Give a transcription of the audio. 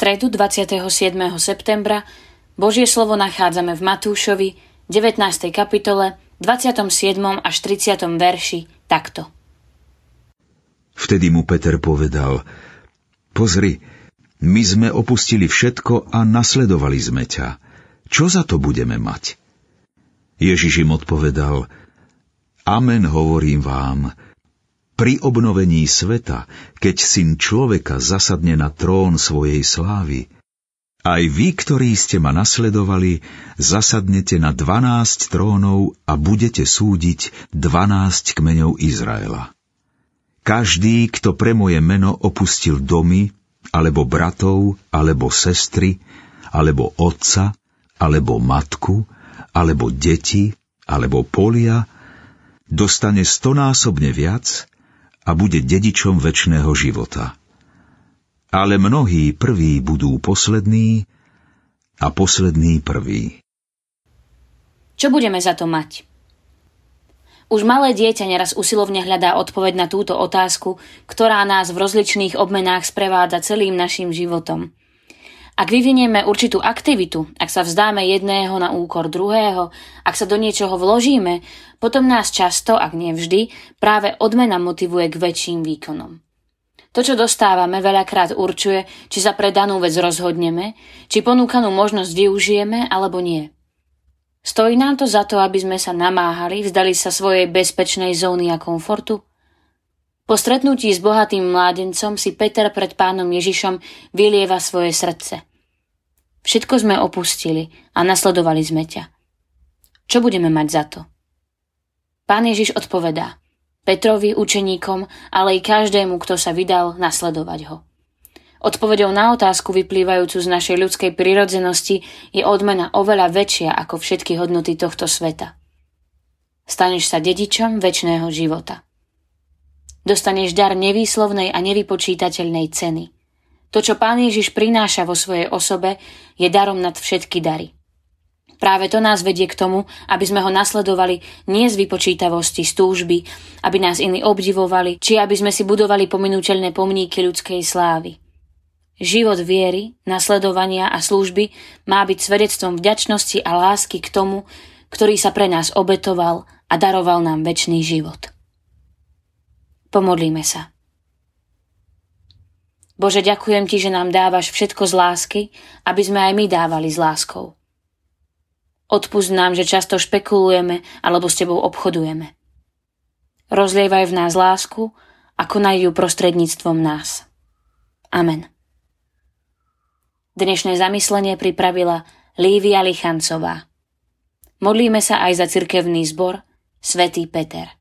stredu 27. septembra Božie slovo nachádzame v Matúšovi 19. kapitole 27. až 30. verši takto. Vtedy mu Peter povedal, pozri, my sme opustili všetko a nasledovali sme ťa. Čo za to budeme mať? Ježiš im odpovedal, Amen hovorím vám, pri obnovení sveta, keď syn človeka zasadne na trón svojej slávy, aj vy, ktorí ste ma nasledovali, zasadnete na dvanásť trónov a budete súdiť dvanásť kmeňov Izraela. Každý, kto pre moje meno opustil domy, alebo bratov, alebo sestry, alebo otca, alebo matku, alebo deti, alebo polia, dostane stonásobne viac a bude dedičom väčšného života. Ale mnohí prví budú poslední a poslední prví. Čo budeme za to mať? Už malé dieťa neraz usilovne hľadá odpoveď na túto otázku, ktorá nás v rozličných obmenách sprevádza celým našim životom. Ak vyvinieme určitú aktivitu, ak sa vzdáme jedného na úkor druhého, ak sa do niečoho vložíme, potom nás často, ak nie vždy, práve odmena motivuje k väčším výkonom. To, čo dostávame, veľakrát určuje, či sa pre danú vec rozhodneme, či ponúkanú možnosť využijeme alebo nie. Stojí nám to za to, aby sme sa namáhali, vzdali sa svojej bezpečnej zóny a komfortu? Po stretnutí s bohatým mládencom si Peter pred pánom Ježišom vylieva svoje srdce – Všetko sme opustili a nasledovali sme ťa. Čo budeme mať za to? Pán Ježiš odpovedá Petrovi, učeníkom, ale i každému, kto sa vydal nasledovať ho. Odpovedou na otázku vyplývajúcu z našej ľudskej prirodzenosti je odmena oveľa väčšia ako všetky hodnoty tohto sveta. Staneš sa dedičom väčšného života. Dostaneš dar nevýslovnej a nevypočítateľnej ceny – to, čo Pán Ježiš prináša vo svojej osobe, je darom nad všetky dary. Práve to nás vedie k tomu, aby sme ho nasledovali nie z vypočítavosti, z túžby, aby nás iní obdivovali, či aby sme si budovali pominuteľné pomníky ľudskej slávy. Život viery, nasledovania a služby má byť svedectvom vďačnosti a lásky k tomu, ktorý sa pre nás obetoval a daroval nám väčší život. Pomodlíme sa. Bože, ďakujem Ti, že nám dávaš všetko z lásky, aby sme aj my dávali s láskou. Odpust nám, že často špekulujeme alebo s Tebou obchodujeme. Rozlievaj v nás lásku a konaj ju prostredníctvom nás. Amen. Dnešné zamyslenie pripravila Lívia Lichancová. Modlíme sa aj za cirkevný zbor Svetý Peter.